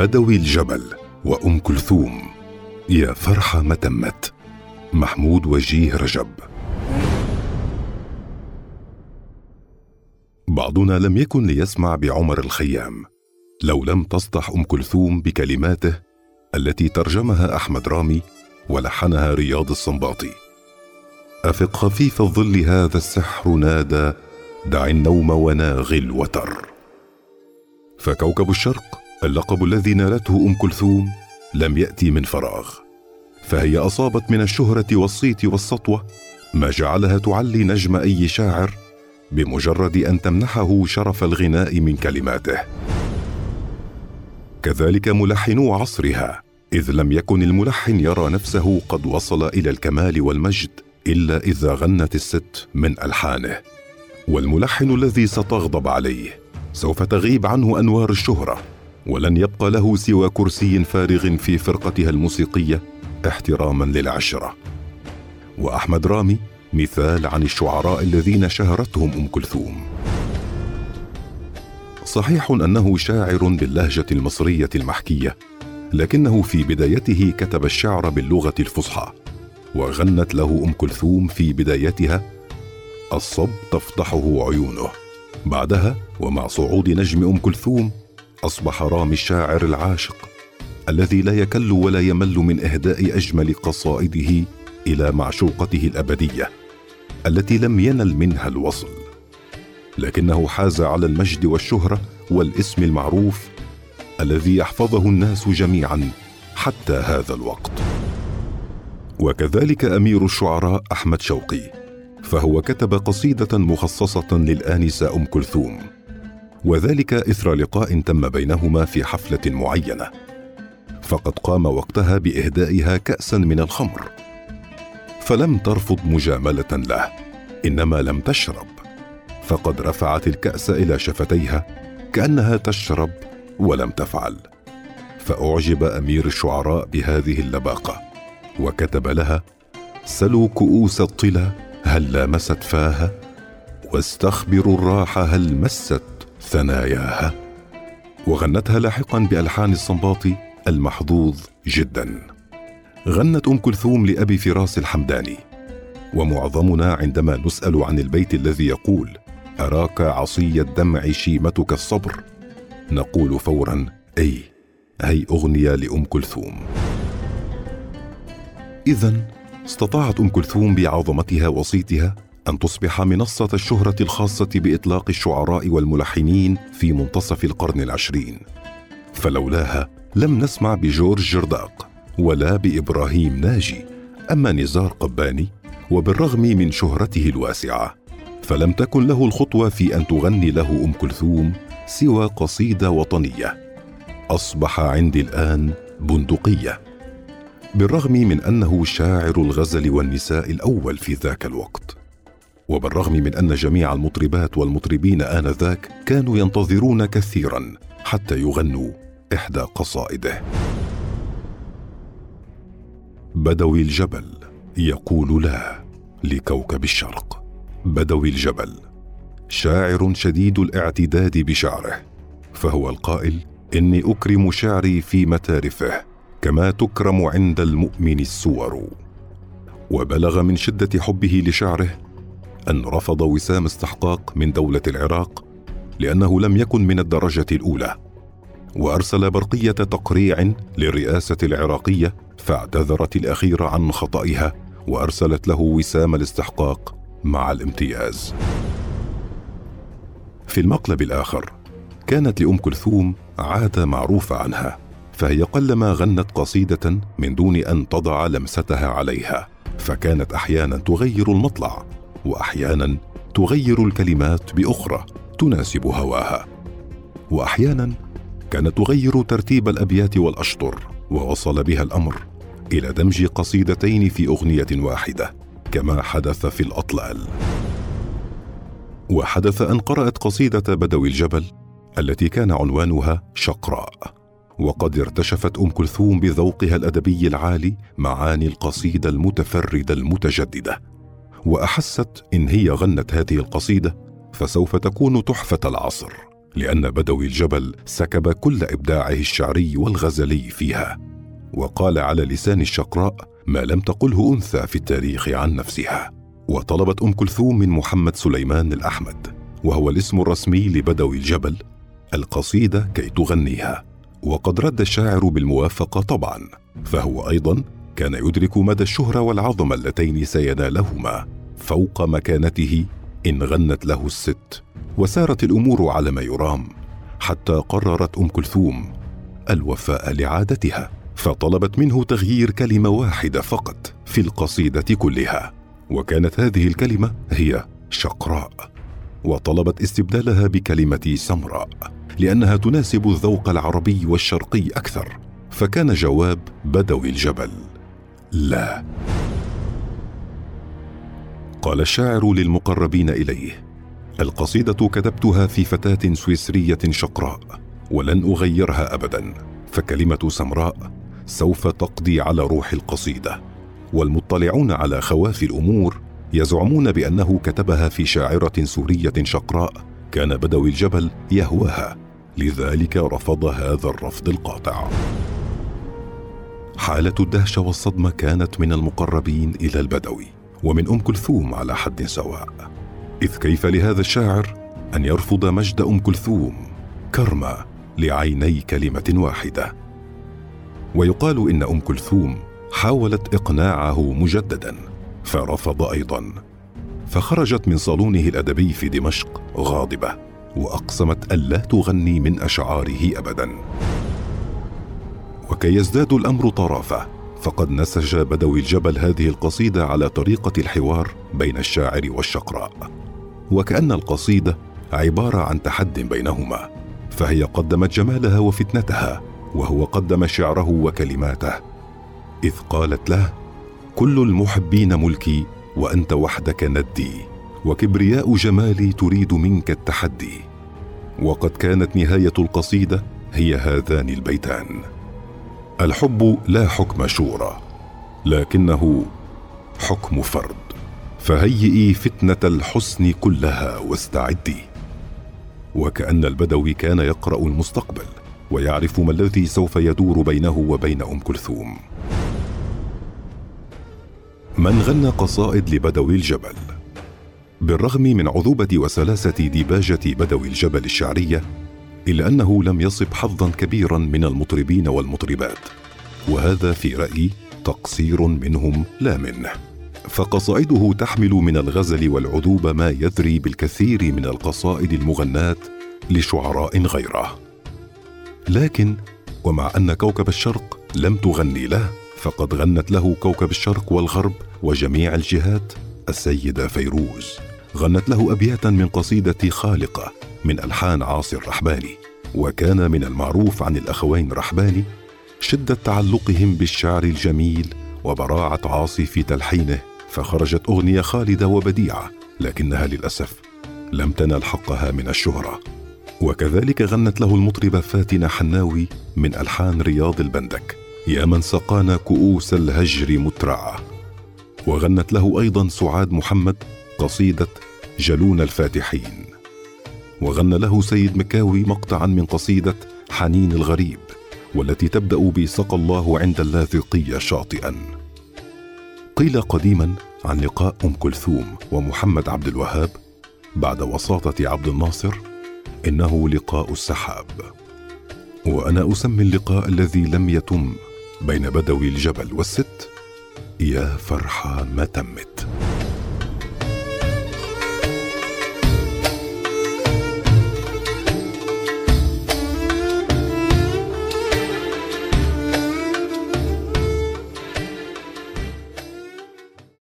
بدوي الجبل وأم كلثوم. يا فرحة ما تمت. محمود وجيه رجب. بعضنا لم يكن ليسمع بعمر الخيام. لو لم تصدح أم كلثوم بكلماته التي ترجمها أحمد رامي ولحنها رياض الصنباطي. أفق خفيف الظل هذا السحر نادى دع النوم وناغ الوتر. فكوكب الشرق اللقب الذي نالته أم كلثوم لم يأتي من فراغ فهي أصابت من الشهرة والصيت والسطوة ما جعلها تعلي نجم أي شاعر بمجرد أن تمنحه شرف الغناء من كلماته. كذلك ملحنو عصرها إذ لم يكن الملحن يرى نفسه قد وصل إلى الكمال والمجد إلا إذا غنت الست من ألحانه. والملحن الذي ستغضب عليه سوف تغيب عنه أنوار الشهرة ولن يبقى له سوى كرسي فارغ في فرقتها الموسيقية احتراما للعشرة. وأحمد رامي مثال عن الشعراء الذين شهرتهم أم كلثوم. صحيح أنه شاعر باللهجة المصرية المحكية لكنه في بدايته كتب الشعر باللغة الفصحى وغنت له أم كلثوم في بدايتها الصب تفضحه عيونه. بعدها ومع صعود نجم أم كلثوم أصبح رامي الشاعر العاشق الذي لا يكل ولا يمل من إهداء أجمل قصائده إلى معشوقته الأبدية التي لم ينل منها الوصل. لكنه حاز على المجد والشهرة والاسم المعروف الذي يحفظه الناس جميعا حتى هذا الوقت. وكذلك أمير الشعراء أحمد شوقي فهو كتب قصيدة مخصصة للانسه أم كلثوم. وذلك إثر لقاء تم بينهما في حفلة معينة. فقد قام وقتها بإهدائها كاسا من الخمر. فلم ترفض مجاملة له إنما لم تشرب. فقد رفعت الكأس إلى شفتيها كأنها تشرب ولم تفعل. فأعجب أمير الشعراء بهذه اللباقة وكتب لها سلوا كؤوس الطلا هل لامست فاها؟ واستخبروا الراحه هل مست ثناياها وغنتها لاحقا بألحان الصنباطي المحظوظ جدا. غنت أم كلثوم لأبي فراس الحمداني ومعظمنا عندما نسأل عن البيت الذي يقول أراك عصي الدمع شيمتك الصبر؟ نقول فورا أي هي أغنية لأم كلثوم. اذا استطاعت أم كلثوم بعظمتها وصيتها أن تصبح منصة الشهرة الخاصة بإطلاق الشعراء والملحنين في منتصف القرن العشرين. فلولاها لم نسمع بجورج جرداق ولا بإبراهيم ناجي أما نزار قباني وبالرغم من شهرته الواسعة فلم تكن له الخطوة في أن تغني له أم كلثوم سوى قصيدة وطنية. أصبح عندي الآن بندقية. بالرغم من أنه شاعر الغزل والنساء الأول في ذاك الوقت. وبالرغم من أن جميع المطربات والمطربين آنذاك كانوا ينتظرون كثيرا حتى يغنوا إحدى قصائده. بدوي الجبل يقول لا لكوكب الشرق. بدوي الجبل شاعر شديد الاعتداد بشعره فهو القائل إني أكرم شعري في متارفه كما تكرم عند المؤمن السور. وبلغ من شدة حبه لشعره أن رفض وسام استحقاق من دولة العراق لأنه لم يكن من الدرجة الأولى وأرسل برقية تقريع للرئاسة العراقية فاعتذرت الأخيرة عن خطئها وأرسلت له وسام الاستحقاق مع الامتياز. في المقلب الآخر كانت لأم كلثوم عادة معروفة عنها فهي قلما غنت قصيدة من دون أن تضع لمستها عليها فكانت أحيانا تغير المطلع. وأحيانا تغير الكلمات بأخرى تناسب هواها. وأحيانا كانت تغير ترتيب الأبيات والأشطر ووصل بها الأمر إلى دمج قصيدتين في أغنية واحدة كما حدث في الأطلال. وحدث أن قرأت قصيدة بدوي الجبل التي كان عنوانها شقراء وقد ارتشفت أم كلثوم بذوقها الأدبي العالي معاني القصيدة المتفردة المتجددة. وأحست إن هي غنت هذه القصيدة فسوف تكون تحفة العصر لأن بدوي الجبل سكب كل إبداعه الشعري والغزلي فيها. وقال على لسان الشقراء ما لم تقله أنثى في التاريخ عن نفسها. وطلبت أم كلثوم من محمد سليمان الأحمد وهو الاسم الرسمي لبدوي الجبل القصيدة كي تغنيها. وقد رد الشاعر بالموافقة طبعا فهو أيضا كان يدرك مدى الشهرة والعظمة اللتين سينالهما. فوق مكانته إن غنت له الست وسارت الأمور على ما يرام حتى قررت أم كلثوم الوفاء لعادتها. فطلبت منه تغيير كلمة واحدة فقط في القصيدة كلها. وكانت هذه الكلمة هي شقراء. وطلبت استبدالها بكلمة سمراء لأنها تناسب الذوق العربي والشرقي أكثر. فكان جواب بدوي الجبل. لا. قال الشاعر للمقربين إليه القصيدة كتبتها في فتاة سويسرية شقراء ولن أغيرها ابدا فكلمة سمراء سوف تقضي على روح القصيدة. والمطلعون على خواف الأمور يزعمون بأنه كتبها في شاعرة سورية شقراء كان بدوي الجبل يهواها لذلك رفض هذا الرفض القاطع. حالة الدهشه والصدمة كانت من المقربين إلى البدوي ومن أم كلثوم على حد سواء. إذ كيف لهذا الشاعر أن يرفض مجد أم كلثوم كرمه لعيني كلمة واحدة؟ ويقال إن أم كلثوم حاولت إقناعه مجددا فرفض أيضا. فخرجت من صالونه الأدبي في دمشق غاضبة وأقسمت ألا تغني من أشعاره ابدا. وكي يزداد الأمر طرافة فقد نسج بدوي الجبل هذه القصيدة على طريقة الحوار بين الشاعر والشقراء. وكأن القصيده عبارة عن تحد بينهما فهي قدمت جمالها وفتنتها وهو قدم شعره وكلماته إذ قالت له كل المحبين ملكي وأنت وحدك ندي وكبرياء جمالي تريد منك التحدي وقد كانت نهاية القصيدة هي هذان البيتان. الحب لا حكم شورى لكنه حكم فرد. فهيئي فتنة الحسن كلها واستعدي. وكأن البدوي كان يقرأ المستقبل ويعرف ما الذي سوف يدور بينه وبين أم كلثوم. من غنى قصائد لبدوي الجبل؟ بالرغم من عذوبة وسلاسة ديباجة بدوي الجبل الشعرية إلا أنه لم يصب حظا كبيرا من المطربين والمطربات. وهذا في رأيي تقصير منهم لا منه. فقصائده تحمل من الغزل والعذوبه ما يذري بالكثير من القصائد المغناه لشعراء غيره. لكن ومع أن كوكب الشرق لم تغني له فقد غنت له كوكب الشرق والغرب وجميع الجهات السيدة فيروز. غنت له أبياتا من قصيدة خالقة من ألحان عاصي الرحباني وكان من المعروف عن الأخوين رحباني شدة تعلقهم بالشعر الجميل وبراعة عاصي في تلحينه فخرجت أغنية خالدة وبديعة لكنها للأسف لم تنل حقها من الشهرة. وكذلك غنت له المطربه فاتنه حناوي من ألحان رياض البندك يا من سقانا كؤوس الهجر مترعة. وغنت له أيضا سعاد محمد قصيدة جلون الفاتحين. وغنى له سيد مكاوي مقطعا من قصيدة حنين الغريب والتي تبدأ بسقى الله عند اللاذقيه شاطئا. قيل قديما عن لقاء أم كلثوم ومحمد عبد الوهاب بعد وساطة عبد الناصر إنه لقاء السحاب. وأنا أسمي اللقاء الذي لم يتم بين بدوي الجبل والست يا فرحة ما تمت.